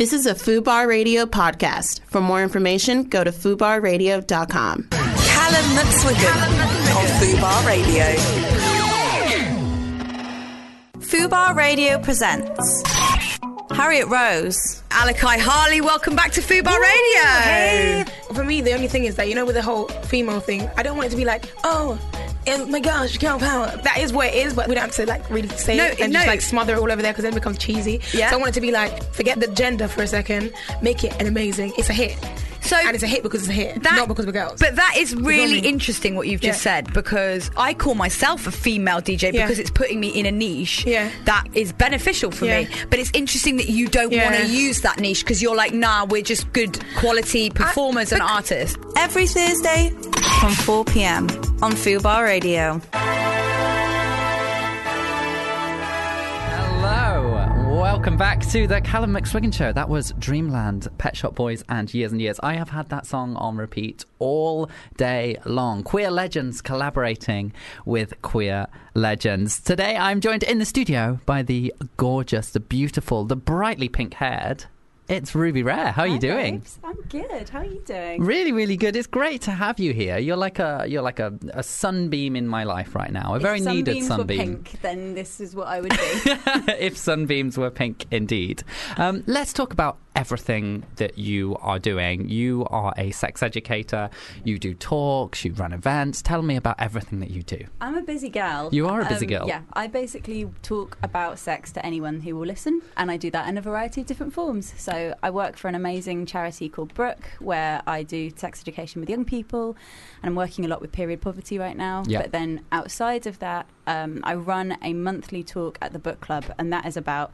This is a FUBAR Radio podcast. For more information, go to FUBARradio.com. Callum McSwiggan on Fubar Radio. Fubar Radio presents Harriet Rose. Alakai Harley, welcome back to Fubar Radio. Hey. For me, the only thing is that, you know, with the whole female thing, I don't want it to be like, oh, oh my gosh, girl power. That is what it is, but we don't have to like really say No, it and no. just like smother it all over there because then it becomes cheesy. Yeah. So I want it to be like, forget the gender for a second, make it an amazing. It's a hit. So and it's a hit because it's a hit, That- not because we're girls. But that is really interesting what you've just Yeah. said because I call myself a female DJ Yeah. because it's putting me in a niche Yeah. that is beneficial for me. But it's interesting that you don't want to use that niche because you're like, nah, we're just good quality performers and artists. Every Thursday from 4 pm on Fubar Radio. Welcome back to the Callum McSwiggan Show. That was Dreamland, Pet Shop Boys, and Years and Years. I have had that song on repeat all day long. Queer legends collaborating with queer legends. Today I'm joined in the studio by the gorgeous, the beautiful, the brightly pink haired. It's Ruby Rare. How are you doing? babes. I'm good. How are you doing? Really, really good. It's great to have you here. You're like a you're like a, a sunbeam in my life right now. A very if needed sunbeam. Were pink, then this is what I would be. if sunbeams were pink indeed. Um, let's talk about everything that you are doing. You are a sex educator, you do talks, you run events. Tell me about everything that you do. I'm a busy girl. You are a busy girl. Yeah, I basically talk about sex to anyone who will listen, and I do that in a variety of different forms. So I work for an amazing charity called Brook, where I do sex education with young people, and I'm working a lot with period poverty right now. Yeah. But then outside of that, um, I run a monthly talk at the book club, and that is about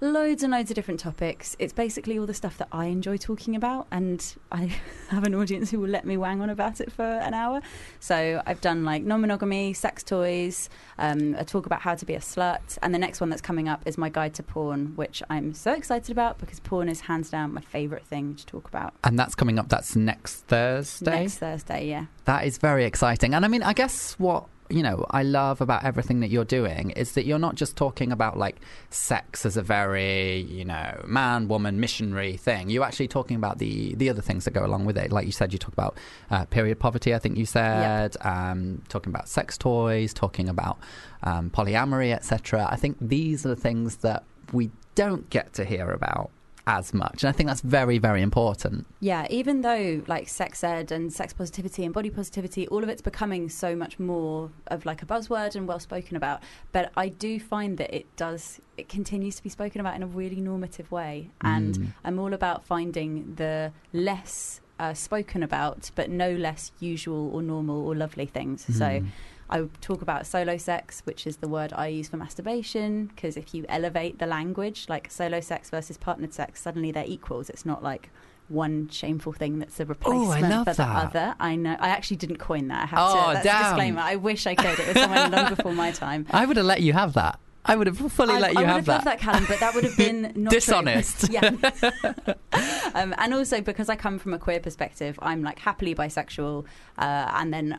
loads and loads of different topics. It's basically all the stuff that I enjoy talking about, and I have an audience who will let me wang on about it for an hour. So I've done like non monogamy, sex toys, um, a talk about how to be a slut, and the next one that's coming up is my guide to porn, which I'm so excited about because porn is hands down my favourite thing to talk about. And that's coming up. That's next Thursday. Next Thursday, yeah. That is very exciting. And I mean, I guess what you know I love about everything that you're doing is that you're not just talking about like sex as a very you know man woman missionary thing. You're actually talking about the the other things that go along with it. Like you said, you talk about uh, period poverty. I think you said um, talking about sex toys, talking about um, polyamory, etc. I think these are the things that we don't get to hear about as much, and I think that's very very important. Yeah, even though like sex ed and sex positivity and body positivity, all of it's becoming so much more of like a buzzword and well spoken about. But I do find that it does, it continues to be spoken about in a really normative way. And Mm. I'm all about finding the less uh, spoken about, but no less usual or normal or lovely things. So Mm. I would talk about solo sex, which is the word I use for masturbation, because if you elevate the language, like solo sex versus partnered sex, suddenly they're equals. It's not like one shameful thing that's a replacement love for the that. other. I know. I actually didn't coin that. I have Oh, to. That's damn. a disclaimer. I wish I could. It was someone long before my time. I would have let you have that. I would have fully I, let you I would have have that. that, Callum, but that would have been not. Dishonest. yeah. um, and also because I come from a queer perspective, I'm like happily bisexual, uh, and then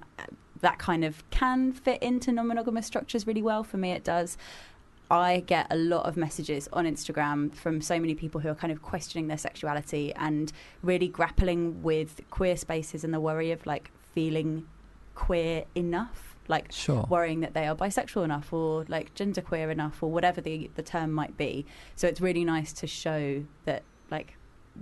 that kind of can fit into non-monogamous structures really well. For me, it does. I get a lot of messages on Instagram from so many people who are kind of questioning their sexuality and really grappling with queer spaces and the worry of like feeling queer enough, like Sure. worrying that they are bisexual enough or like genderqueer enough or whatever the the term might be. So it's really nice to show that like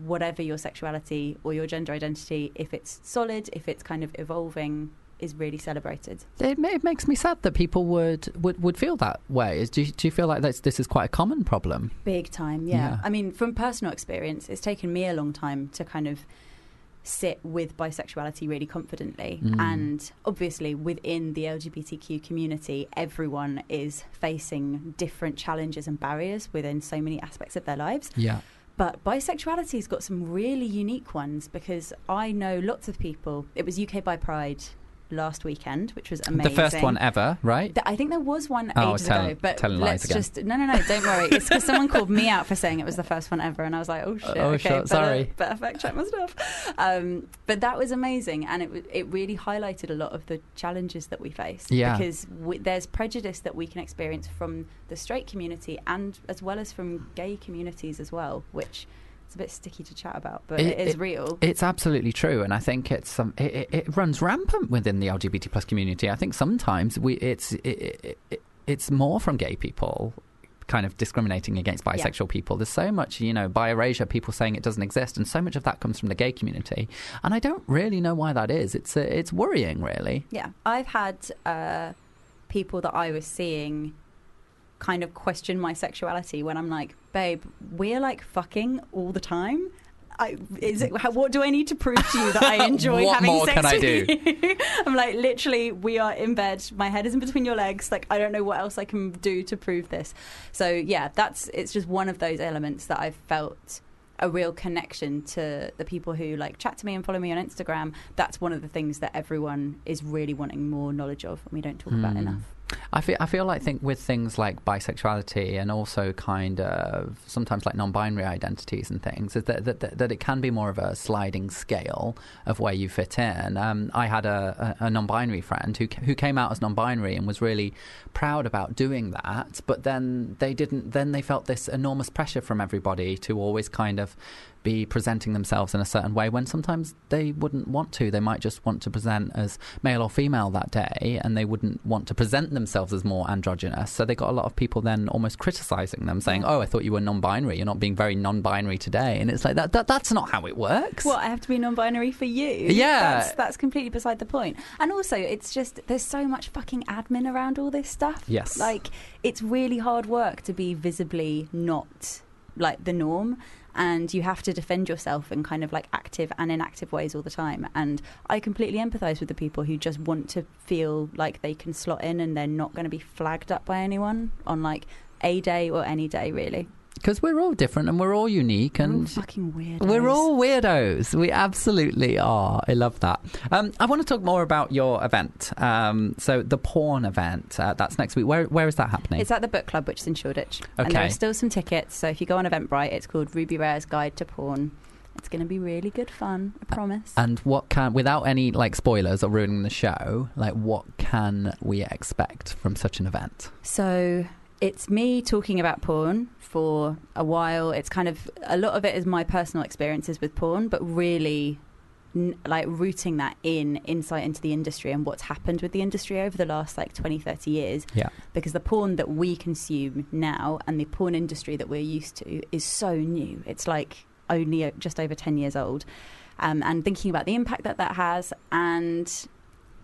whatever your sexuality or your gender identity, if it's solid, if it's kind of evolving, is really celebrated. It, it makes me sad that people would, would, would feel that way. Do, you, do you feel like that's, this is quite a common problem? Big time, yeah. Yeah. I mean, from personal experience, it's taken me a long time to kind of sit with bisexuality really confidently. Mm. And obviously, within the LGBTQ community, everyone is facing different challenges and barriers within so many aspects of their lives. Yeah. But bisexuality's got some really unique ones because I know lots of people. It was UK Bi Pride last weekend, which was amazing. The first one ever, right? Th- I think there was one Oh, ages tell- ago, but telling let's just no, no, no. Don't worry. It's because someone called me out for saying it was the first one ever, and I was like, oh shit. Oh, okay, shit, better, sorry. better fact check my stuff. Um, but that was amazing, and it it really highlighted a lot of the challenges that we face. Yeah. Because w- there's prejudice that we can experience from the straight community and as well as from gay communities as well, which it's a bit sticky to chat about, but it, it is real. It's absolutely true, and I think it's um, it, it, it, runs rampant within the LGBT plus community. I think sometimes we it's it, it's more from gay people kind of discriminating against bisexual yeah. people. There's so much, you know, bi erasure, people saying it doesn't exist, and so much of that comes from the gay community. And I don't really know why that is. It's uh, it's worrying, really. Yeah, I've had uh, people that I was seeing kind of question my sexuality when I'm like, babe, we're like fucking all the time. I, is it, how, what do I need to prove to you that I enjoy what having more sex can I with do? you? I'm like, literally, we are in bed. My head is in between your legs. Like, I don't know what else I can do to prove this. So yeah, that's it's just one of those elements that I've felt a real connection to the people who like chat to me and follow me on Instagram. That's one of the things that everyone is really wanting more knowledge of, and we don't talk mm. about hmm. enough. I feel I feel like think with things like bisexuality and also kind of sometimes like non-binary identities and things is that that, that it can be more of a sliding scale of where you fit in. Um, I had a, a, a, non-binary friend who who came out as non-binary and was really proud about doing that, but then they didn't. Then they felt this enormous pressure from everybody to always kind of be presenting themselves in a certain way when sometimes they wouldn't want to. They might just want to present as male or female that day and they wouldn't want to present themselves as more androgynous. So they got a lot of people then almost criticizing them, saying, Oh, I thought you were non binary. You're not being very non binary today. And it's like, that, that that's not how it works. Well, I have to be non binary for you. Yeah. That's, that's completely beside the point. And also, it's just, there's so much fucking admin around all this stuff. Yes. Like, it's really hard work to be visibly not like the norm and you have to defend yourself in kind of like active and inactive ways all the time. And I completely empathize with the people who just want to feel like they can slot in and they're not going to be flagged up by anyone on like a day or any day, really because we're all different and we're all unique and we're all fucking weirdos. We're all weirdos. We absolutely are. I love that. Um, I want to talk more about your event. Um, so the porn event uh, that's next week. Where where is that happening? It's at the book club, which is in Shoreditch. Okay. And there are still some tickets. So if you go on Eventbrite, it's called Ruby Rare's Guide to Porn. It's going to be really good fun, I promise. And what can, without any like spoilers or ruining the show, like what can we expect from such an event? So it's me talking about porn for a while. It's kind of a lot of it is my personal experiences with porn, but really n- like rooting that in insight into the industry and what's happened with the industry over the last like 20 30 years. Yeah. Because the porn that we consume now and the porn industry that we're used to is so new. It's like only just over 10 years old. Um, and thinking about the impact that that has and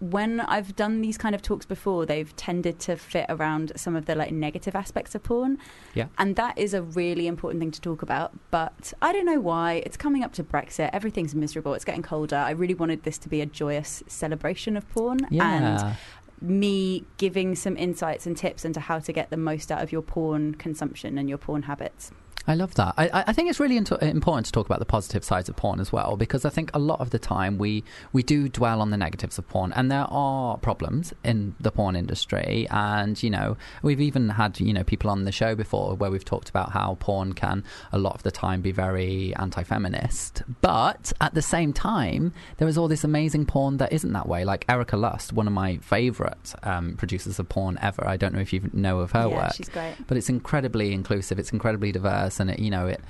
when I've done these kind of talks before, they've tended to fit around some of the like negative aspects of porn. Yeah. And that is a really important thing to talk about. But I don't know why. It's coming up to Brexit. Everything's miserable. It's getting colder. I really wanted this to be a joyous celebration of porn. Yeah. And me giving some insights and tips into how to get the most out of your porn consumption and your porn habits. I love that. I, I think it's really into, important to talk about the positive sides of porn as well, because I think a lot of the time we, we do dwell on the negatives of porn, and there are problems in the porn industry. And, you know, we've even had, you know, people on the show before where we've talked about how porn can, a lot of the time, be very anti feminist. But at the same time, there is all this amazing porn that isn't that way. Like Erika Lust, one of my favourite um, producers of porn ever. I don't know if you know of her yeah, work. She's great. But it's incredibly inclusive, it's incredibly diverse and it you know it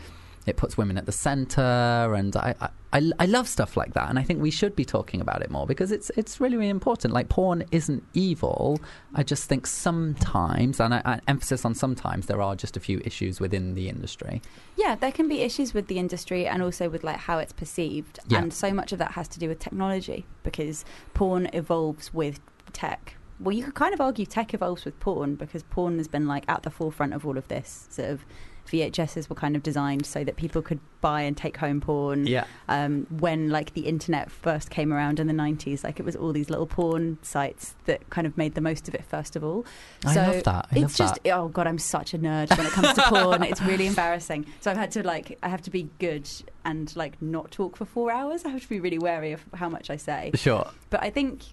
it puts women at the center and I, I I love stuff like that and I think we should be talking about it more because it's it's really really important. Like porn isn't evil. I just think sometimes and I, I emphasis on sometimes there are just a few issues within the industry. Yeah there can be issues with the industry and also with like how it's perceived. Yeah. and so much of that has to do with technology because porn evolves with tech. Well you could kind of argue tech evolves with porn because porn has been like at the forefront of all of this sort of VHSs were kind of designed so that people could buy and take home porn. Yeah. Um, when like the internet first came around in the nineties, like it was all these little porn sites that kind of made the most of it first of all. I so love that. I it's love just that. oh god, I'm such a nerd when it comes to porn. It's really embarrassing. So I've had to like I have to be good and like not talk for four hours. I have to be really wary of how much I say. Sure. But I think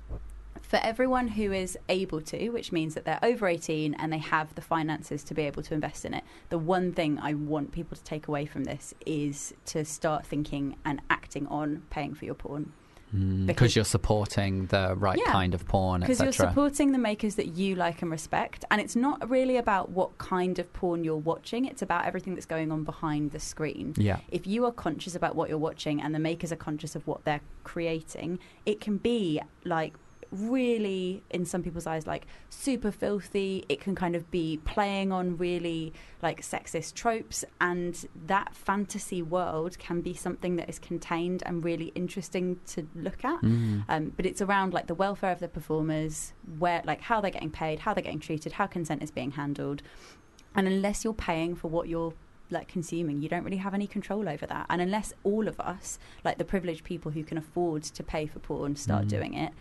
for everyone who is able to, which means that they're over 18 and they have the finances to be able to invest in it, the one thing I want people to take away from this is to start thinking and acting on paying for your porn. Mm, because you're supporting the right Yeah. kind of porn, because you're supporting the makers that you like and respect and it's not really about what kind of porn you're watching it's about everything that's going on behind the screen Yeah. if you are conscious about what you're watching and the makers are conscious of what they're creating it can be like really in some people's eyes like super filthy it can kind of be playing on really like sexist tropes and that fantasy world can be something that is contained and really interesting to look at Mm. um, but it's around like the welfare of the performers, where like how they're getting paid, how they're getting treated, how consent is being handled, and unless you're paying for what you're like consuming, you don't really have any control over that. And unless all of us, like the privileged people who can afford to pay for porn, start Mm. doing it.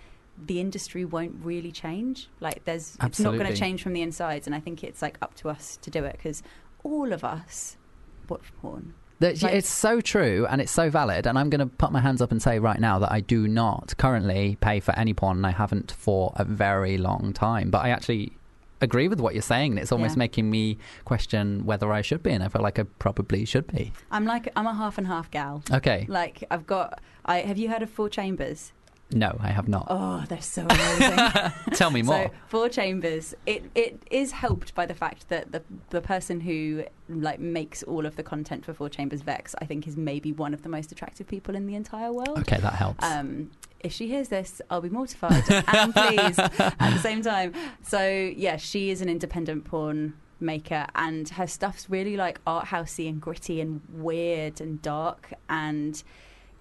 The industry won't really change. Like, there's it's not going to change from the insides, and I think it's like up to us to do it because all of us watch porn. That- Like- it's so true and it's so valid. And I'm going to put my hands up and say right now that I do not currently pay for any porn, and I haven't for a very long time. But I actually agree with what you're saying. and It's almost Yeah. making me question whether I should be, and I feel like I probably should be. I'm like I'm a half and half gal. Okay. Like I've got. I have you heard of Four Chambers? No, I have not. Oh, they're so amazing. Tell me more. So Four Chambers, it it is helped by the fact that the the person who like makes all of the content for Four Chambers Vex, I think, is maybe one of the most attractive people in the entire world. okay, that helps. Um, if she hears this, I'll be mortified and pleased at the same time. So yeah, she is an independent porn maker, and her stuff's really like art housey and gritty and weird and dark, and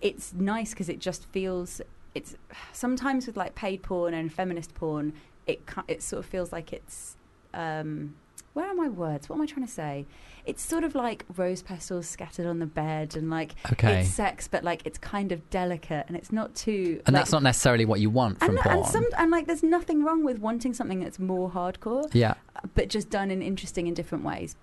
it's nice because it just feels. It's sometimes with like paid porn and feminist porn, it it sort of feels like it's. Um, where are my words? What am I trying to say? It's sort of like rose petals scattered on the bed, and like okay. it's sex, but like it's kind of delicate and it's not too. and like, that's not necessarily what you want from and, porn. and some and like there's nothing wrong with wanting something that's more hardcore, yeah. but just done in interesting and different ways.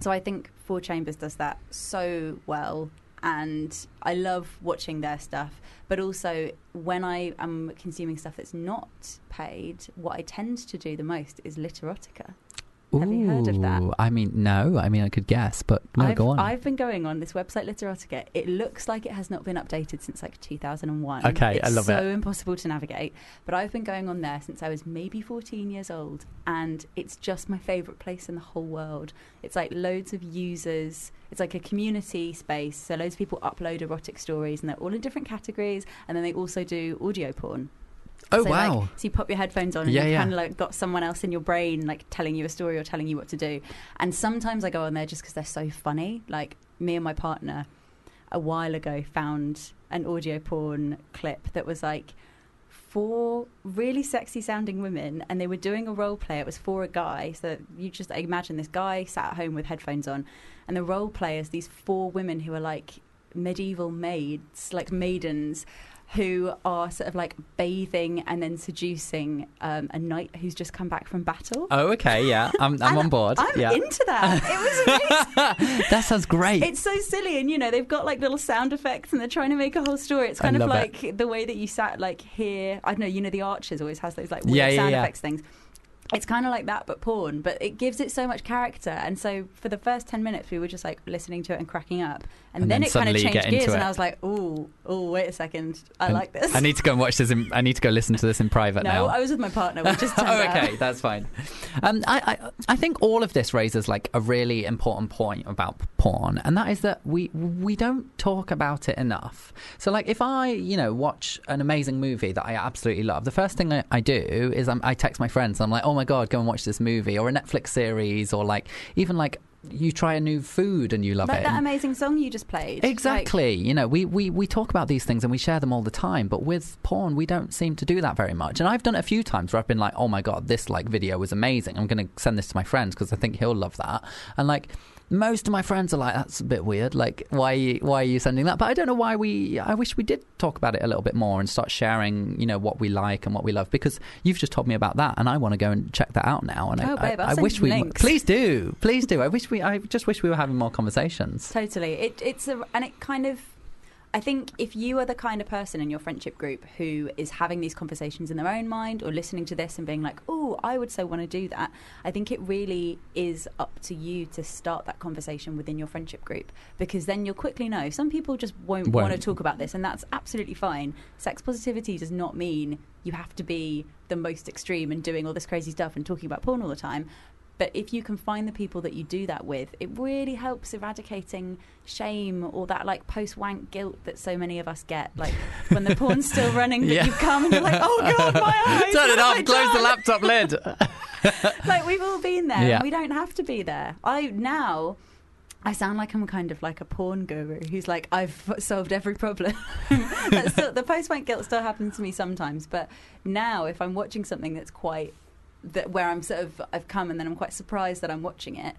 So I think Four Chambers does that so well, and I love watching their stuff. But also, when I am consuming stuff that's not paid, what I tend to do the most is literotica. Have you heard of that? I mean, no. I mean, I could guess, but no, I've, go on. I've been going on this website Literotica. It looks like it has not been updated since like 2001. Okay, it's I love so it. So impossible to navigate. But I've been going on there since I was maybe 14 years old, and it's just my favourite place in the whole world. It's like loads of users. It's like a community space. So loads of people upload erotic stories, and they're all in different categories. And then they also do audio porn. Oh, So, wow. Like, so you pop your headphones on and Yeah, you yeah. kind of like got someone else in your brain like telling you a story or telling you what to do. And sometimes I go on there just because they're so funny. Like me and my partner a while ago found an audio porn clip that was like four really sexy sounding women and they were doing a role play. It was for a guy. So you just imagine this guy sat at home with headphones on and the role play is these four women who are like medieval maids, like maidens who are sort of like bathing and then seducing um, a knight who's just come back from battle. Oh, okay. Yeah, I'm, I'm on board. I'm yeah. into that. It was amazing. that sounds great. it's so silly, and you know they've got like little sound effects, and they're trying to make a whole story. It's I kind of love it. like the way that you sat like here. I don't know. You know, the Archers always has those like weird Yeah, yeah, sound yeah. effects things. It's kind of like that, but porn. But it gives it so much character, and so for the first ten minutes, we were just like listening to it and cracking up, and, And then, then it kind of changed gears, and. I was like, "Oh, oh, wait a second, I And like this." I need to go and watch this. In, I need to go listen to this in private no, now. I was with my partner. We just oh, it out. okay, that's fine. Um, I, I, I think all of this raises like a really important point about porn, and that is that we we don't talk about it enough. So, like, if I you know watch an amazing movie that I absolutely love, the first thing I, I do is I'm, I text my friends. I'm like, oh my god, go and watch this movie, or a Netflix series, or like even like you try a new food and you love Like it. that amazing song you just played. Like, Exactly. you know, we, we, we talk about these things and we share them all the time, but with porn, we don't seem to do that very much. And I've done it a few times where I've been like, oh my God, this like video was amazing. I'm going to send this to my friends because I think he'll love that. And like, most of my friends are like, that's a bit weird. Like, why, are you, why are you sending that? But I don't know why we, I wish we did talk about it a little bit more and start sharing, you know, what we like and what we love because you've just told me about that and I want to go and check that out now. And Oh, I, babe, I, I wish we, links. please do, please do. I wish we, I just wish we were having more conversations. Totally. It, it's a, and it kind of. I think if you are the kind of person in your friendship group who is having these conversations in their own mind or listening to this and being like, oh, I would so want to do that, I think it really is up to you to start that conversation within your friendship group because then you'll quickly know some people just won't, want to talk about this and that's absolutely fine. Sex positivity does not mean you have to be the most extreme and doing all this crazy stuff and talking about porn all the time. But if you can find the people that you do that with, it really helps eradicating shame or that like post wank guilt that so many of us get. Like when the porn's still running, that Yeah. you've come and you're like, oh god, my eyes. Turn it off. Close the laptop lid. like we've all been there Yeah. and we don't have to be there i now I sound like I'm kind of like a porn guru who's like, I've solved every problem. Still, the post wank guilt still happens to me sometimes, but now if I'm watching something that's quite that where I'm sort of I've come and then I'm quite surprised that I'm watching it.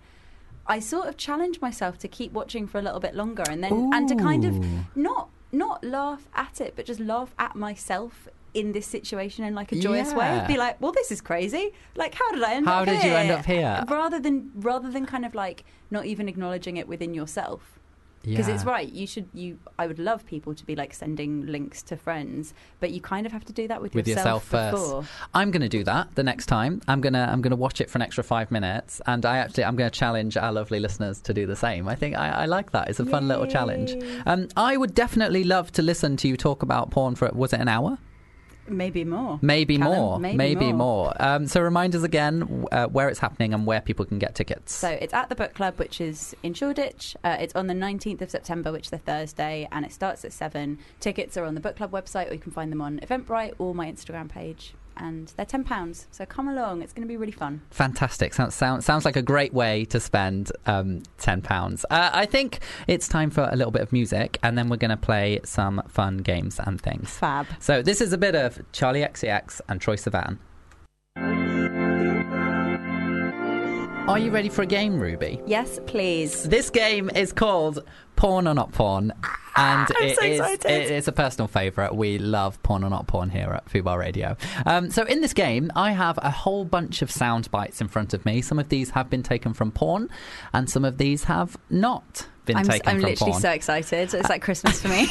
I sort of challenge myself to keep watching for a little bit longer and then and to kind of not not laugh at it, but just laugh at myself in this situation in like a joyous Yeah. way. Be like, well, this is crazy. Like, how did I end How up How did here? you end up here? Rather than rather than kind of like not even acknowledging it within yourself. Because Yeah. it's right. You should. You. I would love people to be like sending links to friends, but you kind of have to do that with, with yourself first. before. I'm going to do that the next time. I'm gonna I'm gonna watch it for an extra five minutes, and I actually I'm going to challenge our lovely listeners to do the same. I think I, I like that. It's a fun little challenge. Um, I would definitely love to listen to you talk about porn for was it an hour? Maybe more. Maybe Callum, more. maybe more. Um, so remind us again uh, where it's happening and where people can get tickets. So it's at the book club, which is in Shoreditch. Uh, it's on the 19th of September, which is a Thursday, and it starts at 7. Tickets are on the book club website, or you can find them on Eventbrite or my Instagram page. And they're £10. So come along. It's going to be really fun. Fantastic. Sounds, sounds, sounds like a great way to spend um, £10. Uh, I think it's time for a little bit of music, and then we're going to play some fun games and things. Fab. So this is a bit of Charli XCX and Troye Sivan. Are you ready for a game, Ruby? Yes, please. This game is called Porn or Not Porn, and I'm it so is- it is a personal favourite. We love Porn or Not Porn here at Fubar Radio. Um, so in this game, I have a whole bunch of sound bites in front of me. Some of these have been taken from porn, and some of these have not been I'm, taken I'm from literally porn. so excited. It's like Christmas for me.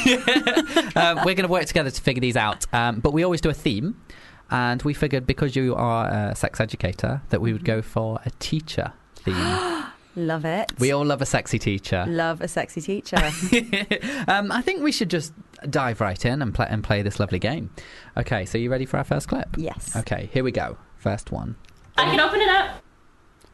um, we're going to work together to figure these out. Um, but we always do a theme. And we figured because you are a sex educator that we would go for a teacher theme. Love it. we all love a sexy teacher. love a sexy teacher. um, I think we should just dive right in and play, and play this lovely game. Okay, so you ready for our first clip? yes. Okay, here we go. First one. I can open it up.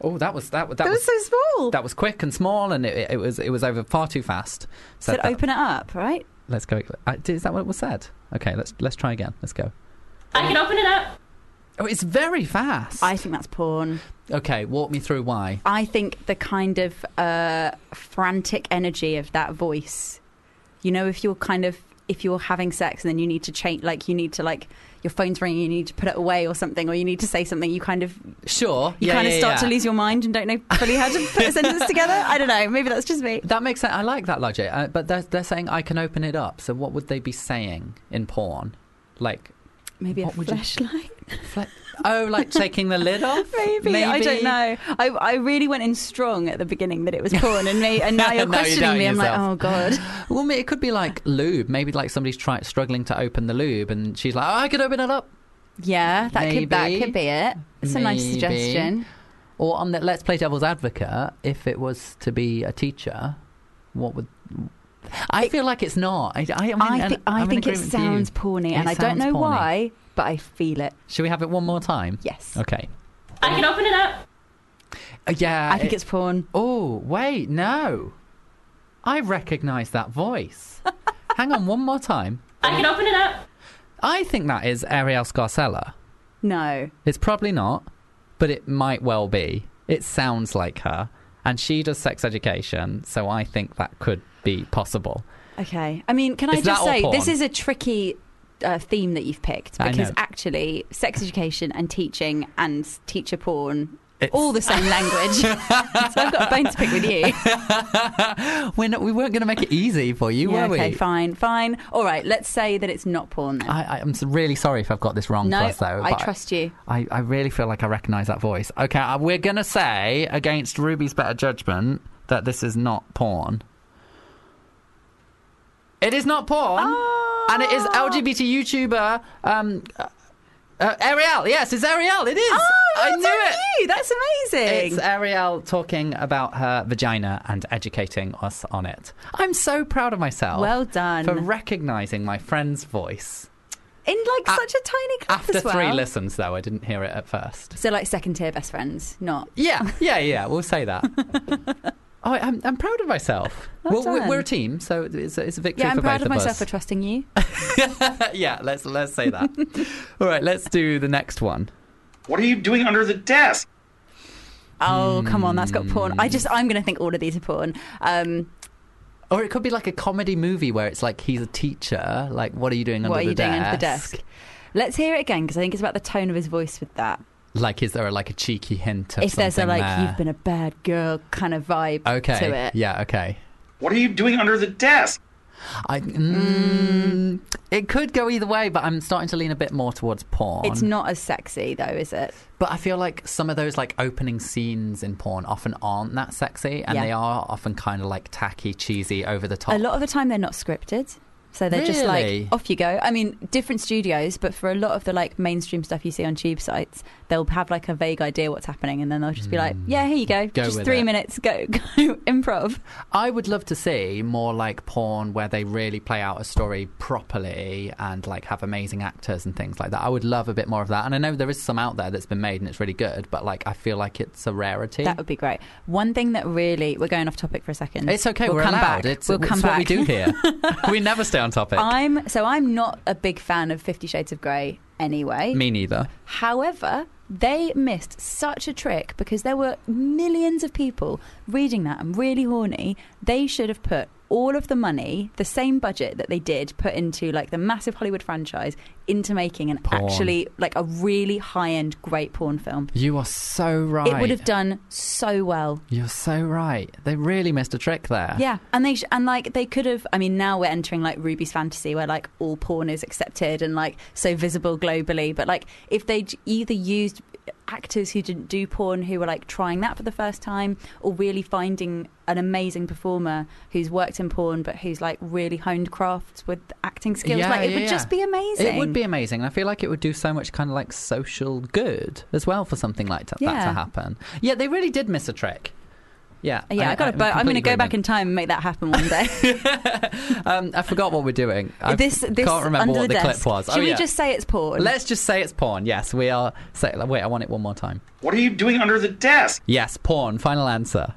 Oh, that was that, that, That was so small. that was quick and small, and it, it was it was over far too fast. So Said open it up, right? let's go. Uh, Is that what was said? Okay, let's let's try again. Let's go. I can open it up. Oh, it's very fast. I think that's porn. Okay, walk me through why. I think the kind of uh, frantic energy of that voice. You know, if you're kind of if you're having sex and then you need to change, like you need to like your phone's ringing, you need to put it away or something, or you need to say something. You kind of Sure. you yeah, kind of yeah, start yeah. to lose your mind and don't know fully how to put a sentence together. I don't know. Maybe that's just me. That makes sense. I like that logic. Uh, but they're, they're saying I can open it up. So what would they be saying in porn? Like, Maybe a What you- flashlight. fle- oh, like taking the lid off? Maybe. I don't know. I, I really went in strong at the beginning that it was porn, and me, and now you're you're questioning doubting me. I'm like, oh god. Well, it could be like lube. Maybe like somebody's try- struggling to open the lube, and she's like, "Oh, I could open it up." Yeah, that could that could be it. It's a nice suggestion. Or on the Let's Play Devil's Advocate, if it was to be a teacher, what would? I feel like it's not. I, I, mean, I, and thi- I think it agreement you. sounds porny, It and I don't know porny. why, but I feel it. Should we have it one more time? Yes, Okay. I can open it up. Uh, yeah. I think it- it's porn. Oh, wait, no. I recognise that voice. Hang on, one more time. I can open it up. I think that is Arielle Scarcella. No, It's probably not, but it might well be. It sounds like her. And she does sex education, so I think that could be possible. okay. I mean, can I Is that just all say porn? this is a tricky uh, theme that you've picked I because know. actually, sex education and teaching and teacher porn. It's- All the same language. so I've got a bone to pick with you. We're not, we weren't going to make it easy for you, Yeah, were okay, we? fine, fine. All right, let's say that it's not porn then. I, I'm s- really sorry if I've got this wrong no, though. I but trust you. I, I really feel like I recognise that voice. Okay, uh, we're going to say, against Ruby's better judgment, that this is not porn. It is not porn, and it is LGBT YouTuber. Um, uh, uh, Arielle, yes, it's Arielle. It is. Oh, I knew it. You. That's amazing. It's Arielle talking about her vagina and educating us on it. I'm so proud of myself. Well done. For recognizing my friend's voice. In like A- such a tiny clip After as well. three listens, though, I didn't hear it at first. So like second tier best friends, not. Yeah, yeah, yeah, we'll say that. oh, I'm, I'm proud of myself. Well Well, we're, we're a team, so it's a, it's a victory Yeah, I'm for proud both of myself for trusting you. yeah, let's, let's say that. All right, let's do the next one. What are you doing under the desk? Oh, come on, that's got porn. I just, I'm going to think all of these are porn. Um, Or it could be like a comedy movie where it's like he's a teacher. Like, what are you doing under what are the you desk? doing under the desk? Let's hear it again because I think it's about the tone of his voice with that. Like, is there like a cheeky hint of if there's a like there? you've been a bad girl kind of vibe okay, to it. yeah, okay. What are you doing under the desk? I, mm, It could go either way, but I'm starting to lean a bit more towards porn. It's not as sexy though, is it? But I feel like some of those like opening scenes in porn often aren't that sexy, and Yeah. they are often kind of like tacky, cheesy, over the top. A lot of the time they're not scripted. So they're just Really? like off you go. I mean, different studios, but for a lot of the like mainstream stuff you see on tube sites, they'll have like a vague idea what's happening, and then they'll just be like, hmm. "Yeah, here you go. Go just with three it. minutes, go, go, improv." I would love to see more like porn where they really play out a story properly and like have amazing actors and things like that. I would love a bit more of that. And I know there is some out there that's been made and it's really good, but like I feel like it's a rarity. That would be great. One thing that really, we're going off topic for a second. it's okay, We'll we're come allowed. back. It's, we'll it's come what back. we do here. we never stay on topic. I'm so I'm not a big fan of Fifty Shades of Grey anyway. Me neither. However, they missed such a trick because there were millions of people reading that and really horny. They should have put all of the money, the same budget that they did put into like the massive Hollywood franchise, into making an Porn. actually like a really high end great porn film. You are so right. It would have done so well. You're so right. They really missed a trick there. Yeah, and they sh- and like they could have. I mean, now we're entering like Ruby's fantasy, where like all porn is accepted and like so visible globally. But like if they would either used actors who didn't do porn who were like trying that for the first time, or really finding an amazing performer who's worked in porn but who's like really honed crafts with acting skills, Yeah, like it yeah, would yeah. just be amazing. It would be amazing. I feel like it would do so much kind of like social good as well for something like that to happen. Yeah, they really did miss a trick. Yeah, Yeah, I, got to. I'm going to go back in time and make that happen one day. um, I forgot what we're doing. I this, this can't remember under what the, the, clip was. Should oh, we yeah. just say it's porn? Let's just say it's porn. Yes, we are. Say, wait, I want it one more time. What are you doing under the desk? Yes, porn. Final answer.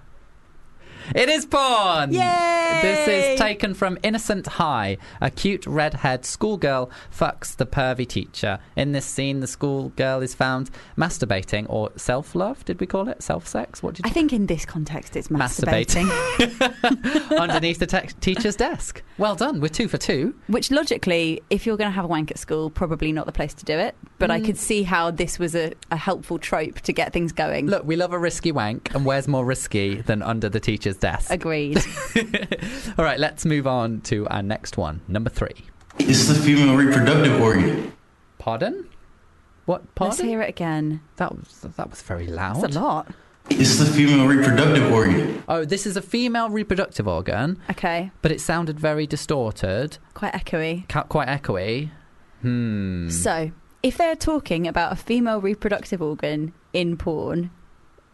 It is porn! Yay! This is taken from Innocent High. A cute redhead schoolgirl fucks the pervy teacher. In this scene, the schoolgirl is found masturbating or self love, did we call it? Self sex? What did I you think in this context, it's Masturbating. masturbating. underneath the te- teacher's desk? Well done. We're two for two. Which logically, if you're going to have a wank at school, probably not the place to do it. But I Mm. could see how this was a, a helpful trope to get things going. Look, we love a risky wank, and where's more risky than under the teacher's desk? Agreed. All right, let's move on to our next one. Number three. It's the female reproductive organ. Pardon? What? Let's Pardon? hear it again. That was that was very loud. That's a lot. It's the female reproductive organ. Oh, this is a female reproductive organ, Okay. but it sounded very distorted, Quite echoey. ca- quite echoey. Hmm. So, if they're talking about a female reproductive organ in porn,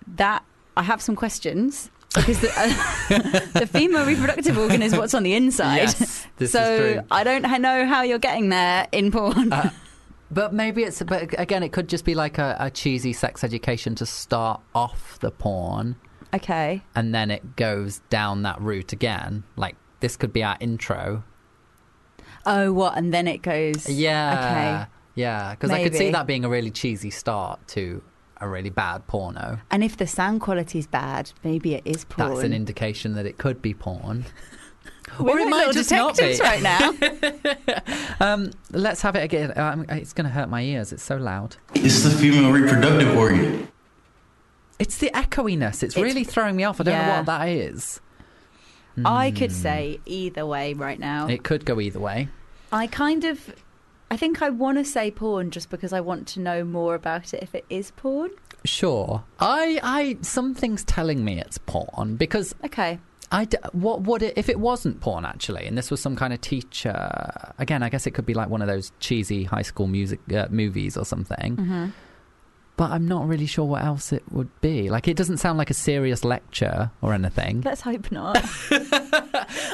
that I have some questions because the, uh, the female reproductive organ is what's on the inside. Yes, this so is true. I don't know how you're getting there in porn. Uh, But maybe it's. But again, it could just be like a, a cheesy sex education to start off the porn, okay. and then it goes down that route again. Like this could be our intro. Oh, what? And then it goes. Yeah. Okay. Yeah, because I could see that being a really cheesy start to a really bad porno. And if the sound quality is bad, maybe it is porn. That's an indication that it could be porn. We're or it might little just not detectives be. right now. Um, let's have it again. Um, it's going to hurt my ears. It's so loud. It's the female reproductive organ. It's the echoiness. It's, It's- really throwing me off. I don't know what that is. I could say either way right now. It could go either way. I kind of. I think I want to say porn just because I want to know more about it if it is porn. Sure. I, I, something's telling me it's porn because Okay. I d- what would it if it wasn't porn actually, and this was some kind of teacher? Again, I guess it could be like one of those cheesy high school music uh, movies or something. Mm-hmm. But I'm not really sure what else it would be. Like, it doesn't sound like a serious lecture or anything. Let's hope not.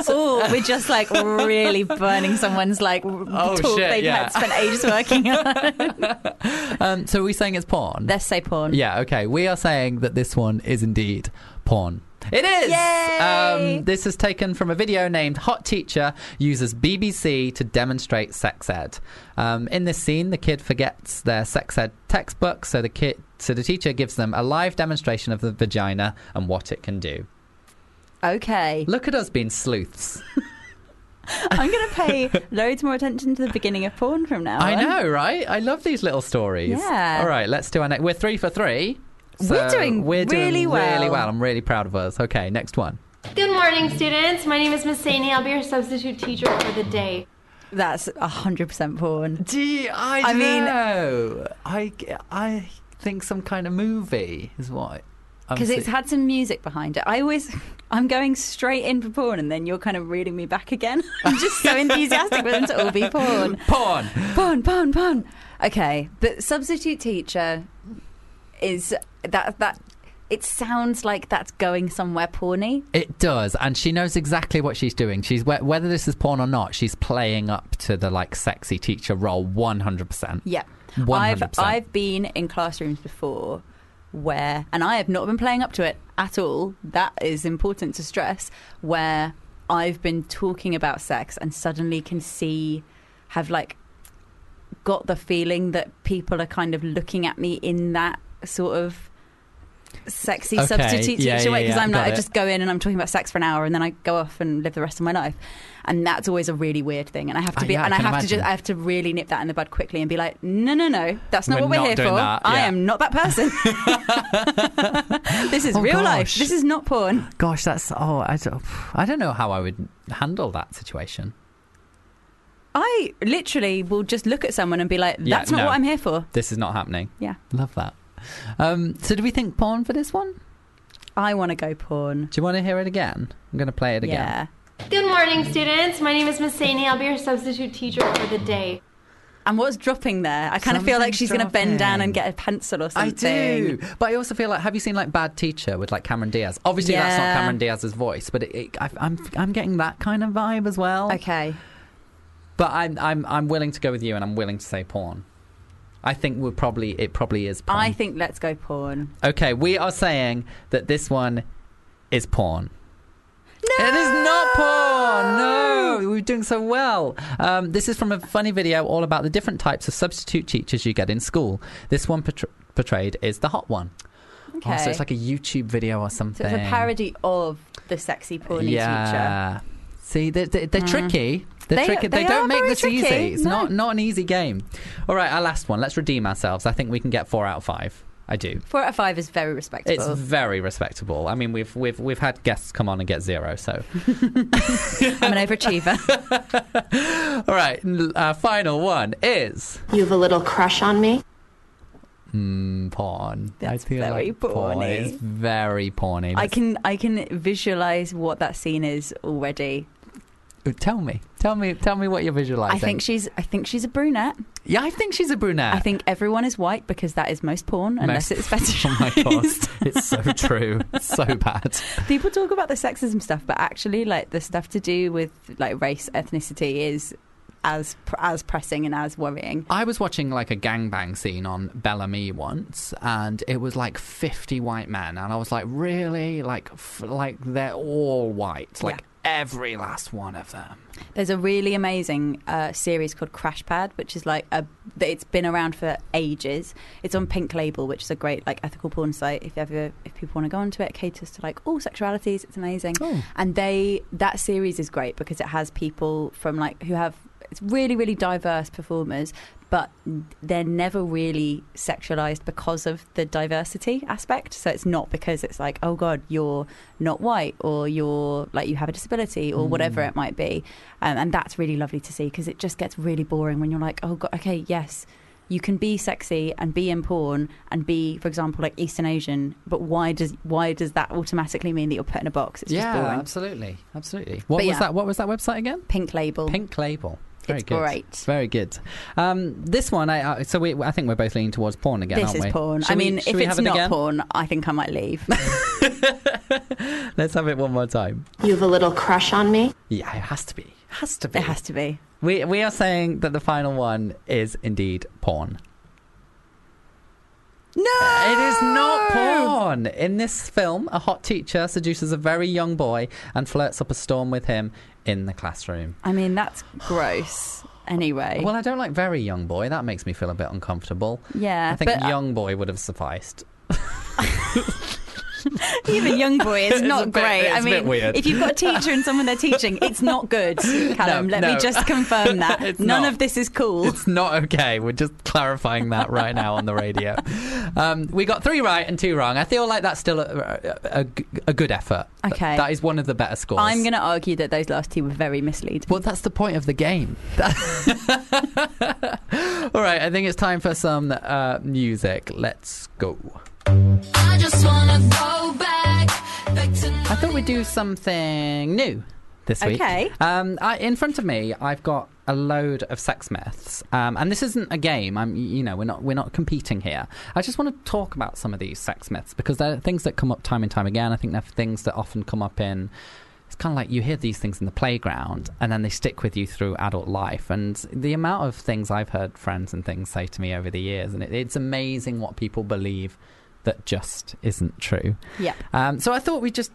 oh, we're just like really burning someone's like Oh, talk shit, they've yeah. had spent ages working on. Um, so are we saying it's porn? Let's say porn. Yeah, okay. We are saying that this one is indeed porn. It is! Um, this is taken from a video named Hot Teacher Uses BBC to Demonstrate Sex Ed. Um, in this scene, the kid forgets their sex ed textbook, so the kid, so the teacher gives them a live demonstration of the vagina and what it can do. Okay. Look at us being sleuths. I'm going to pay loads more attention to the beginning of porn from now I on. know, right? I love these little stories. Yeah. All right, let's do our next. We're three for three. We're doing we're doing really well. Really well. I'm really proud of us. Okay, next one. Good morning, students. My name is Miss Saney. I'll be your substitute teacher for the day. That's 100% porn. Gee, I, I mean- know. I, I think some kind of movie is what. Because it's had some music behind it. I always, I'm going straight in for porn, and then you're kind of reeling me back again. I'm just so enthusiastic for them to all be porn. porn. Porn, porn, porn. Okay, but substitute teacher is that that. It sounds like that's going somewhere porny. It does, and she knows exactly what she's doing. She's whether this is porn or not. She's playing up to the like sexy teacher role, one hundred percent. Yeah. One I've. I've been in classrooms before where and I have not been playing up to it at all. That is important to stress where I've been talking about sex and suddenly can see have like got the feeling that people are kind of looking at me in that sort of sexy Okay. substitute Yeah, teacher yeah, way because yeah. I'm like I just go in and I'm talking about sex for an hour and then I go off and live the rest of my life and that's always a really weird thing and I have to be I and I can have to just I have to really nip that in the bud quickly and be like no no no that's not We're what we're not here for that, I am not that person this is Oh, real life this is not porn Gosh, that's oh, I don't, I don't know how I would handle that situation. I literally will just look at someone and be like that's not no. what I'm here for This is not happening. yeah Love that. Um, so, do we think porn for this one? I want to go porn Do you want to hear it again? I'm going to play it again. yeah Good morning, students. My name is Miss Saney. I'll be your substitute teacher for the day. and what's dropping there I kind of feel like she's going to bend down and get a pencil or something. I do, but I also feel like have you seen like Bad Teacher with like Cameron Diaz? Obviously, that's not Cameron Diaz's voice, but it, it, I, I'm I'm getting that kind of vibe as well. okay But I'm I'm I'm willing to go with you, and I'm willing to say porn. I think we're probably it probably is porn. I think let's go porn okay, we are saying that this one is porn. No! It is not porn. No, we're doing so well. Um, this is from a funny video all about the different types of substitute teachers you get in school. This one portray- portrayed is the hot one. okay Oh, so it's like a YouTube video or something. so it's a parody of the sexy porny teacher yeah. See, they're, they're, they're Mm. tricky. They're They- tricky. They, they don't make this tricky. easy. It's No. not not an easy game. All right, our last one. Let's redeem ourselves. I think we can get four out of five. I do. Four out of five is very respectable. It's very respectable. I mean, we've we've we've had guests come on and get zero. So, I'm an overachiever. all right, our final one is You have a little crush on me? mm, porn. That's I feel very like porn porny. is very porny. I can I can visualize what that scene is already. Tell me, tell me, tell me what you're visualizing. I think she's I think she's a brunette. yeah, I think she's a brunette. I think everyone is white because that is most porn unless Most- it's fetishized. Oh my god, it's so true, so bad. People talk about the sexism stuff, but actually, like the stuff to do with like race, ethnicity is as as pressing and as worrying. I was watching like a gangbang scene on Bellamy once, and it was like fifty white men, and I was like, really, like, f- like they're all white, like every last one of them. There's a really amazing uh, series called Crash Pad, which is like a it's been around for ages. It's on Pink Label, which is a great like ethical porn site. If ever if people want to go onto it, it caters to like all sexualities. It's amazing, Oh. and they that series is great because it has people from like who have it's really really diverse performers, but they're never really sexualized because of the diversity aspect. So it's not because it's like oh god you're not white or you're like you have a disability or whatever Mm. it might be, um, and that's really lovely to see because it just gets really boring when you're like oh god okay yes you can be sexy and be in porn and be, for example, like Eastern Asian, but why does why does that automatically mean that you're put in a box? It's just yeah, boring. absolutely, absolutely. What But was yeah. that? What was that website again? Pink label. Pink Label. Very It's good. great. Very good. Um, this one, I, uh, so we, I think we're both leaning towards porn again, This aren't is we? porn. Shall I mean, shall if we it's have it not again? porn, I think I might leave. Let's have it one more time. You have a little crush on me? Yeah, it has to be. It Has to be. it has to be. We we are saying that the final one is indeed porn. No, It is not porn. In this film, a hot teacher seduces a very young boy and flirts up a storm with him in the classroom. I mean, that's gross. Anyway, Well, I don't like very young boy. That makes me feel a bit uncomfortable. yeah, I think but uh, young boy would have sufficed. even young boy It's not great. it's I mean, weird. if you've got a teacher and someone they're teaching, it's not good. Callum, let no. me just confirm that none not. of this is cool. It's not okay. We're just clarifying that right now on the radio. Um, we got three right and two wrong. I feel like that's still a, a, a- a good effort. Okay. That is one of the better scores. I'm going to argue that those last two were very misleading. Well, that's the point of the game. All right, I think it's time for some uh, music. Let's go. I just wanna go back, back to I thought we'd do something new this week. Okay. Um, I, in front of me, I've got a load of sex myths, um, and this isn't a game. I'm, you know, we're not we're not competing here. I just want to talk about some of these sex myths because they're things that come up time and time again. I think they're things that often come up in. It's kind of like you hear these things in the playground, and then they stick with you through adult life. And the amount of things I've heard friends and things say to me over the years, and it, it's amazing what people believe that just isn't true. Yeah. Um, so I thought we'd just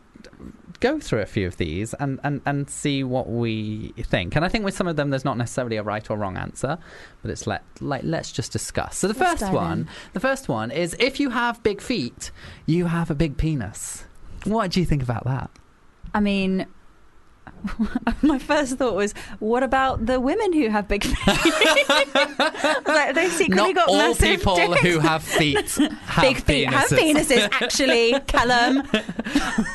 go through a few of these and, and, and see what we think. And I think with some of them, there's not necessarily a right or wrong answer, but it's let like let's just discuss. So the Let's first one, in. the first one is if you have big feet, you have a big penis. What do you think about that? I mean, my first thought was, what about the women who have big feet? Like, they secretly not got all massive people dicks. who have feet have big feet have penises. Actually, Callum,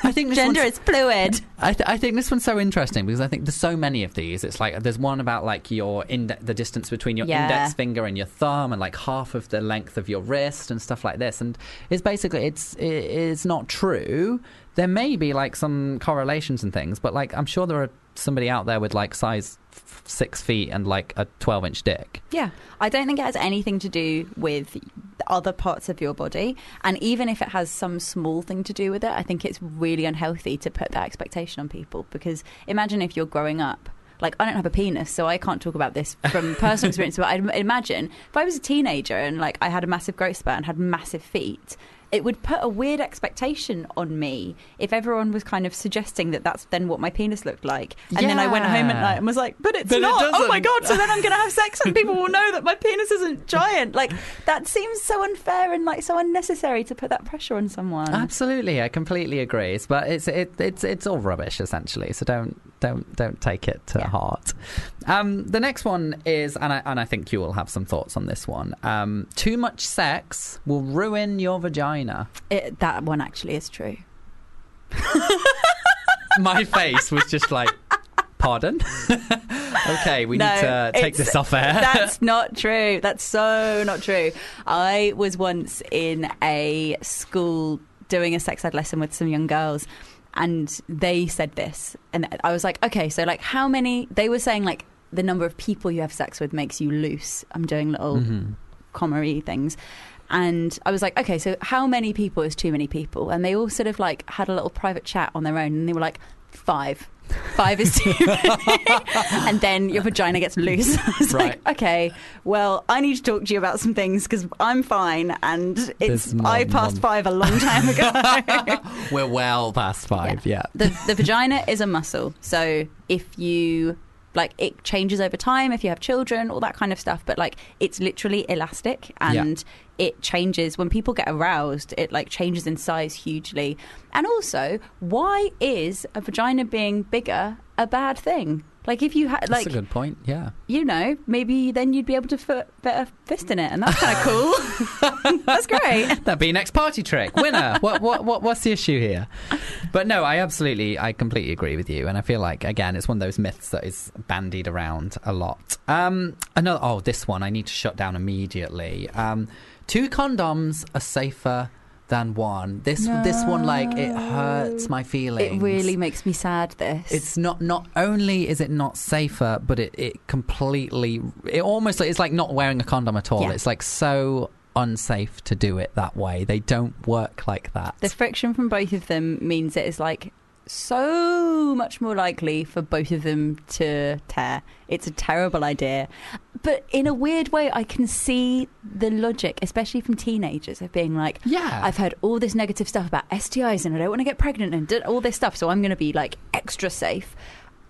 I think gender is fluid. I, th- I think this one's so interesting because I think there's so many of these. It's like there's one about like your inde- the distance between your Yeah. index finger and your thumb, and like half of the length of your wrist and stuff like this. And it's basically it's it's not true. There may be like some correlations and things, but like I'm sure there are somebody out there with like size f- six feet and like a 12 inch dick. Yeah, I don't think it has anything to do with other parts of your body. And even if it has some small thing to do with it, I think it's really unhealthy to put that expectation on people. Because imagine if you're growing up. Like, I don't have a penis, so I can't talk about this from personal experience. But I'd imagine if I was a teenager and like I had a massive growth spurt and had massive feet, it would put a weird expectation on me if everyone was kind of suggesting that that's then what my penis looked like. And then I went home at night and was like, but it's But it not. oh my. God. So then I'm going to have sex and people will know that my penis isn't giant. Like, that seems so unfair and like so unnecessary to put that pressure on someone. Absolutely, I completely agree. But it's it, it's it's all rubbish essentially. So don't don't don't take it to heart. Um, the next one is, and I and I think you will have some thoughts on this one. Um, too much sex will ruin your vagina. It, that one actually is true. My face was just like, pardon. okay, we need to take this off air. That's not true. That's so not true. I was once in a school doing a sex ed lesson with some young girls and they said this and I was like, okay, so like how many they were saying like the number of people you have sex with makes you loose. I'm doing little Mhm. comedy things. And I was like, okay, so how many people is too many people? And they all sort of like had a little private chat on their own and they were like, five. Five is too many. and then your vagina gets loose. I was Right. like, okay, well, I need to talk to you about some things because I'm fine. And it's, There's I passed five a long time ago. We're well past five. Yeah. the the vagina is a muscle. So if you like it changes over time if you have children all that kind of stuff but like it's literally elastic and it changes. When people get aroused it like changes in size hugely. And also why is a vagina being bigger a bad thing Like if you had That's like a good point. Yeah. you know, maybe then you'd be able to fit better fist in it, and that's kind of cool. that's great. That'd be next party trick. Winner. what, what, what, what's the issue here? But no, I absolutely, I completely agree with you. And I feel like, again, it's one of those myths that is bandied around a lot. Um, another, oh, this one I need to shut down immediately. Um, two condoms are safer than one. This, this one, like, it hurts my feelings. It really makes me sad. This. It's not. Not only is it not safer, but it, it completely. It almost it's like not wearing a condom at all. Yeah. It's like so unsafe to do it that way. They don't work like that. the friction from both of them means it is like so much more likely for both of them to tear. It's a terrible idea. But in a weird way, I can see the logic, especially from teenagers, of being like, Yeah. I've heard all this negative stuff about STIs and I don't want to get pregnant and all this stuff, so I'm going to be like extra safe.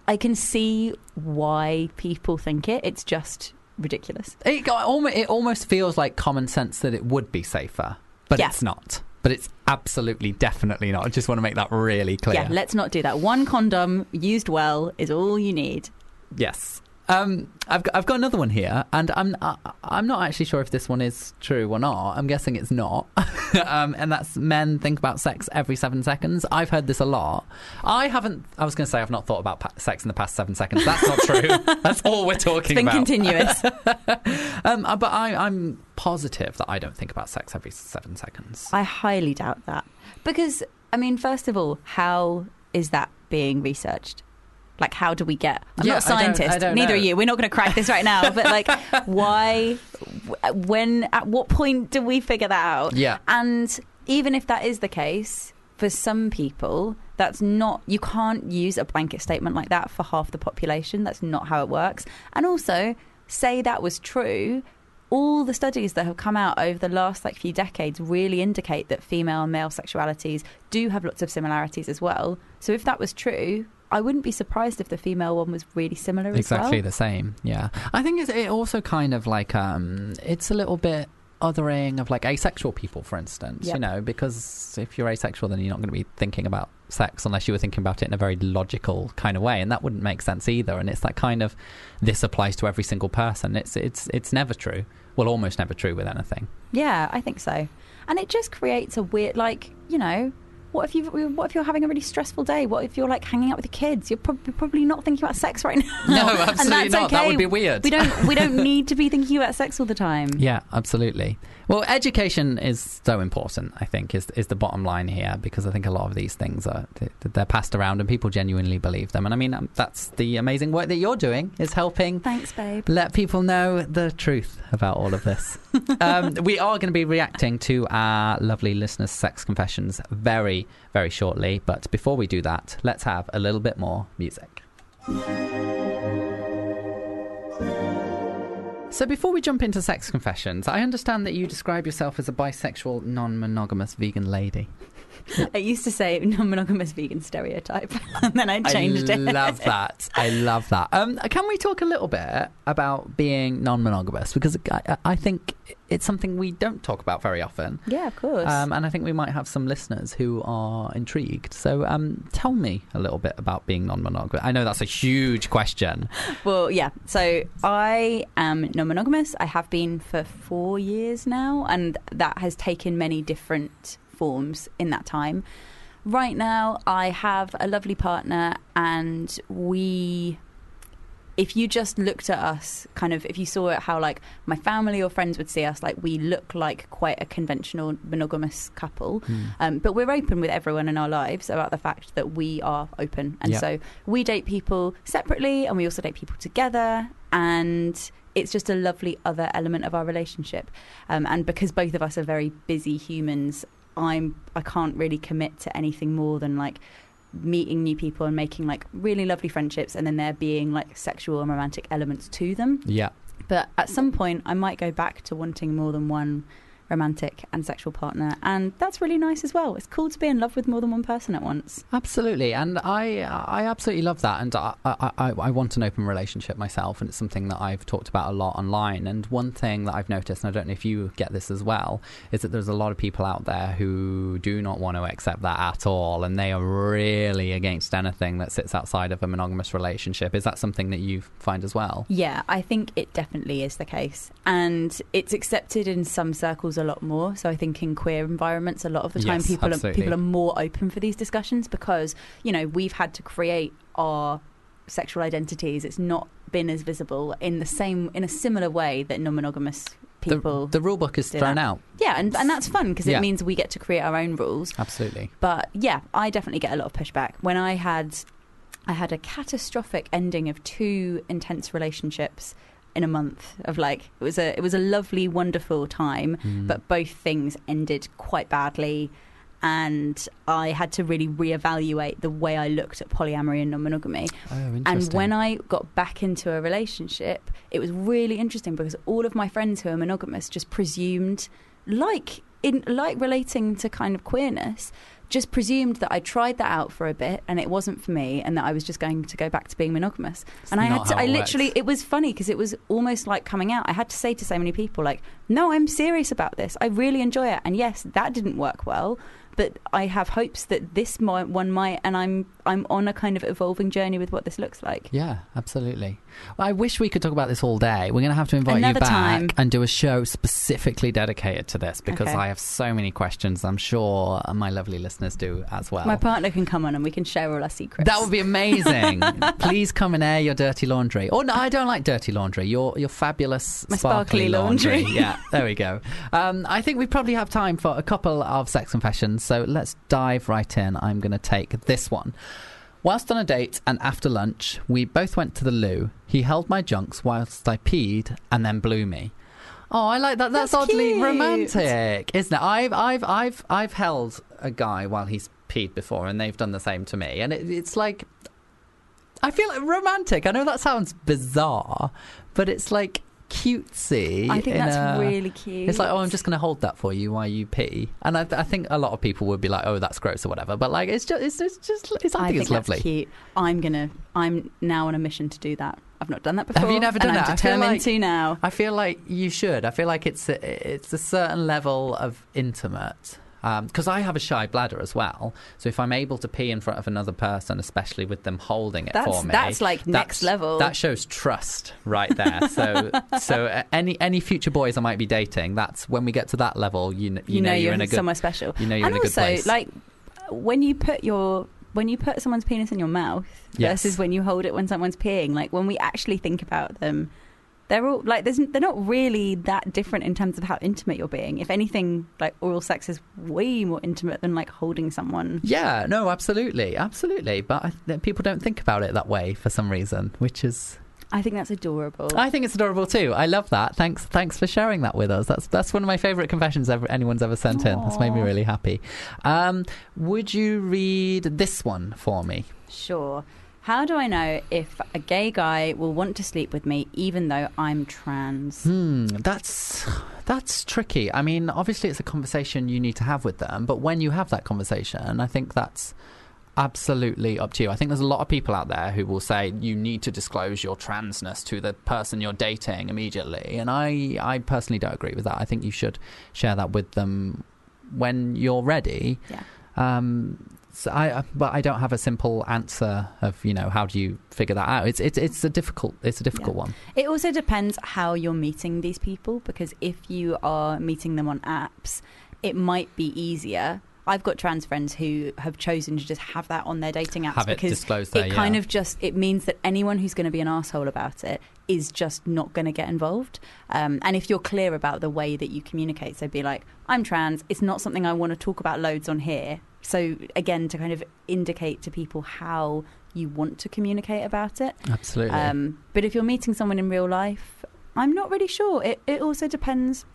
I can see why people think it. It's just ridiculous. It, almost, it almost feels like common sense that it would be safer, but Yeah. it's not. But it's absolutely, definitely not. I just want to make that really clear. Yeah, let's not do that. One condom used well is all you need. Yes. Um, I've got, I've got another one here, and I'm I, I'm not actually sure if this one is true or not. I'm guessing it's not. um, and that's men think about sex every seven seconds. I've heard this a lot. I haven't. I was going to say I've not thought about pa- sex in the past seven seconds. That's not true. that's all we're talking It's been about. continuous. Um, uh, but I, I'm positive that I don't think about sex every seven seconds. I highly doubt that. Because, I mean, first of all, how is that being researched? Like, how do we get? I'm Yeah, not a I don't- scientist. I don't Neither know. are you. We're not going to crack this right now. But like, why? When? At what point do we figure that out? Yeah. And even if that is the case, for some people, that's not. You can't use a blanket statement like that for half the population. That's not how it works. And also, say that was true. All the studies that have come out over the last like few decades really indicate that female and male sexualities do have lots of similarities as well. So if that was true, I wouldn't be surprised if the female one was really similar exactly as well. the same. Yeah, I think it's, it also kind of like um, it's a little bit othering of like asexual people, for instance. You know, because if you're asexual, then you're not going to be thinking about sex unless you were thinking about it in a very logical kind of way, and that wouldn't make sense either. And it's that kind of this applies to every single person. It's it's it's never true. Well, almost never true with anything. Yeah, I think so. And it just creates a weird, like, you know, what if you what if you're having a really stressful day? What if you're like hanging out with the kids? You're you're probably not thinking about sex right now. No, And absolutely that's not. That okay. would be weird. We don't we don't need to be thinking about sex all the time. Yeah, absolutely. Well, education is so important. I think is is the bottom line here because I think a lot of these things are they're passed around and people genuinely believe them. And I mean um, that's the amazing work that you're doing is helping Thanks, babe. let people know the truth about all of this. um, we are going to be reacting to our lovely listeners' sex confessions very very shortly. But before we do that, let's have a little bit more music. So before we jump into sex confessions, I understand that you describe yourself as a bisexual, non-monogamous vegan lady. I used to say non-monogamous vegan stereotype, and then I changed I it. I love that. I love that. Um, can we talk a little bit about being non-monogamous? Because I, I think it's something we don't talk about very often. Yeah, of course. Um, and I think we might have some listeners who are intrigued. So um, tell me a little bit about being non-monogamous. I know that's a huge question. Well, yeah. So I am non monogamous. I have been for four years now, and that has taken many different forms in that time. Right now, I have a lovely partner, and we. If you just looked at us, kind of, if you saw it, how like my family or friends would see us, like we look like quite a conventional monogamous couple. Hmm. Um, but we're open with everyone in our lives about the fact that we are open. And Yeah. so we date people separately and we also date people together. And it's just a lovely other element of our relationship. Um, and because both of us are very busy humans, I'm I can't really commit to anything more than like meeting new people and making like really lovely friendships and then there being like sexual and romantic elements to them. Yeah. But at some point I might go back to wanting more than one romantic and sexual partner, and that's really nice as well. It's cool to be in love with more than one person at once. Absolutely, and I I absolutely love that, and I, I, I I want an open relationship myself, and it's something that I've talked about a lot online. And one thing that I've noticed, and I don't know if you get this as well, is that there's a lot of people out there who do not want to accept that at all, and they are really against anything that sits outside of a monogamous relationship. Is that something that you find as well? Yeah, I think it definitely is the case. And it's accepted in some circles a lot more. So I think in queer environments, a lot of the time Yes, people are, people are more open for these discussions because, you know, we've had to create our sexual identities. It's not been as visible in the same, in a similar way that non monogamous people. The, the rule book is thrown that. out. Yeah, and, and that's fun because Yeah. it means we get to create our own rules. Absolutely. But yeah, I definitely get a lot of pushback. When I had I had a catastrophic ending of two intense relationships in a month of like it was a it was a lovely wonderful time Mm. but both things ended quite badly. And I had to really reevaluate the way I looked at polyamory and non-monogamy. Oh, and when I got back into a relationship, it was really interesting because all of my friends who are monogamous just presumed, like in like relating to kind of queerness, just presumed that I tried that out for a bit and it wasn't for me, and that I was just going to go back to being monogamous. and I had to, I literally, works. it was funny because it was almost like coming out. I had to say to so many people, like, no, I'm serious about this. I really enjoy it, and yes, that didn't work well. But I have hopes that this might, one might, and I'm I'm on a kind of evolving journey with what this looks like. Yeah, absolutely. Well, I wish we could talk about this all day. We're going to have to invite Another you back time. and do a show specifically dedicated to this because Okay. I have so many questions. I'm sure my lovely listeners do as well. My partner can come on and we can share all our secrets. that would be amazing. Please come and air your dirty laundry. Or no, I don't like dirty laundry. Your your fabulous My sparkly, sparkly laundry. yeah, there we go. Um, I think we probably have time for a couple of sex confessions. So let's dive right in. I'm going to take this one. Whilst on a date and after lunch, we both went to the loo. He held my junks whilst I peed and then blew me. Oh, I like that. That's, That's oddly cute. romantic, isn't it? I've, I've, I've, I've held a guy while he's peed before, and they've done the same to me. And it, it's like, I feel like romantic. I know that sounds bizarre, but it's like cutesy. I think that's a- really cute. It's like, oh, I'm just going to hold that for you while you pee, and I, I think a lot of people would be like, oh, that's gross or whatever. But like, it's just, it's just, just it's, I, think, it's that's lovely. cute. I'm gonna. I'm now on a mission to do that. I've not done that before. Have you never done and that? I'm I feel determined like- to now. I feel like you should. I feel like it's a, it's a certain level of intimate. Because I have a shy bladder as well, so if I'm able to pee in front of another person, especially with them holding it That's- for me, that's, like, next level. That shows trust right there. so, so uh, any any future boys I might be dating, that's when we get to that level, you you, You, know, you're you're in a good somewhere special. You know you're and in a good also, place. like when you put your when you put someone's penis in your mouth Yes. versus when you hold it when someone's peeing. Like when we actually think about them, they're all like there's, they're not really that different in terms of how intimate you're being. If anything, like oral sex is way more intimate than like holding someone. Yeah, no, absolutely, absolutely. But I, people don't think about it that way for some reason, which is I think that's adorable. I think it's adorable too. I love that. Thanks, thanks for sharing that with us. That's that's one of my favourite confessions ever, anyone's ever sent in. That's made me really happy. Um, would you read this one for me? Sure. How do I know if a gay guy will want to sleep with me even though I'm trans? Hmm, that's that's tricky. I mean, obviously, it's a conversation you need to have with them. But when you have that conversation, I think that's absolutely up to you. I think there's a lot of people out there who will say you need to disclose your transness to the person you're dating immediately, and I I personally don't agree with that. I think you should share that with them when you're ready. Yeah. Um, so I, I- but I don't have a simple answer of you know how do you figure that out. It's it's it's a difficult it's a difficult one. It also depends how you're meeting these people because if you are meeting them on apps, it might be easier. I've got trans friends who have chosen to just have that on their dating apps it because it there, kind yeah. of just it means that anyone who's going to be an asshole about it is just not going to get involved. Um, and if you're clear about the way that you communicate, so be like, "I'm trans. It's not something I want to talk about loads on here." So again, to kind of indicate to people how you want to communicate about it. Absolutely. Um, but if you're meeting someone in real life, I'm not really sure. It, it also depends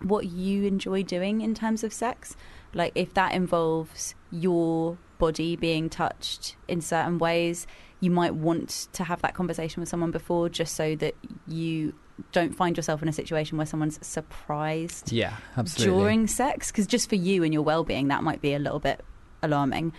what you enjoy doing in terms of sex. Like if that involves your body being touched in certain ways, you might want to have that conversation with someone before just so that you don't find yourself in a situation where someone's surprised Yeah, absolutely. during sex because just for you and your well-being that might be a little bit alarming.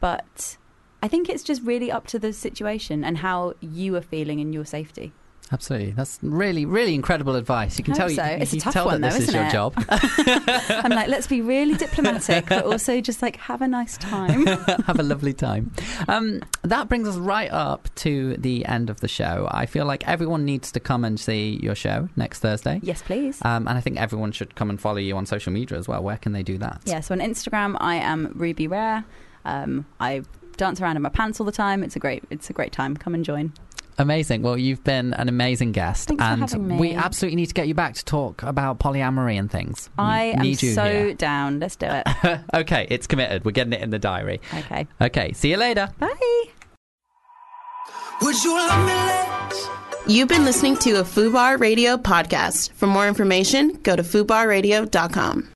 But i think it's just really up to the situation and how you are feeling in your safety Absolutely. That's really, really incredible advice. You can tell hope you, so. It's a you tough tell one, that though, this is your it? job. i'm like let's be really diplomatic but also just like have a nice time Have a lovely time. Um, that brings us right up to the end of the show. I feel like everyone needs to come and see your show next Thursday. yes please Um, and I think everyone should come and follow you on social media as well. Where can they do that? Yeah, so on Instagram, I am Ruby Rare. Um, I dance around in my pants all the time. It's a great, it's a great time. Come and join. Amazing. Well, you've been an amazing guest, Thanks for and having me. we absolutely need to get you back to talk about polyamory and things. We I am so here. down. Let's do it. okay, it's committed. We're getting it in the diary. Okay. Okay, see you later. Bye. Would you love me less? You've been listening to a FUBAR Radio podcast. For more information, go to FUBARradio.com.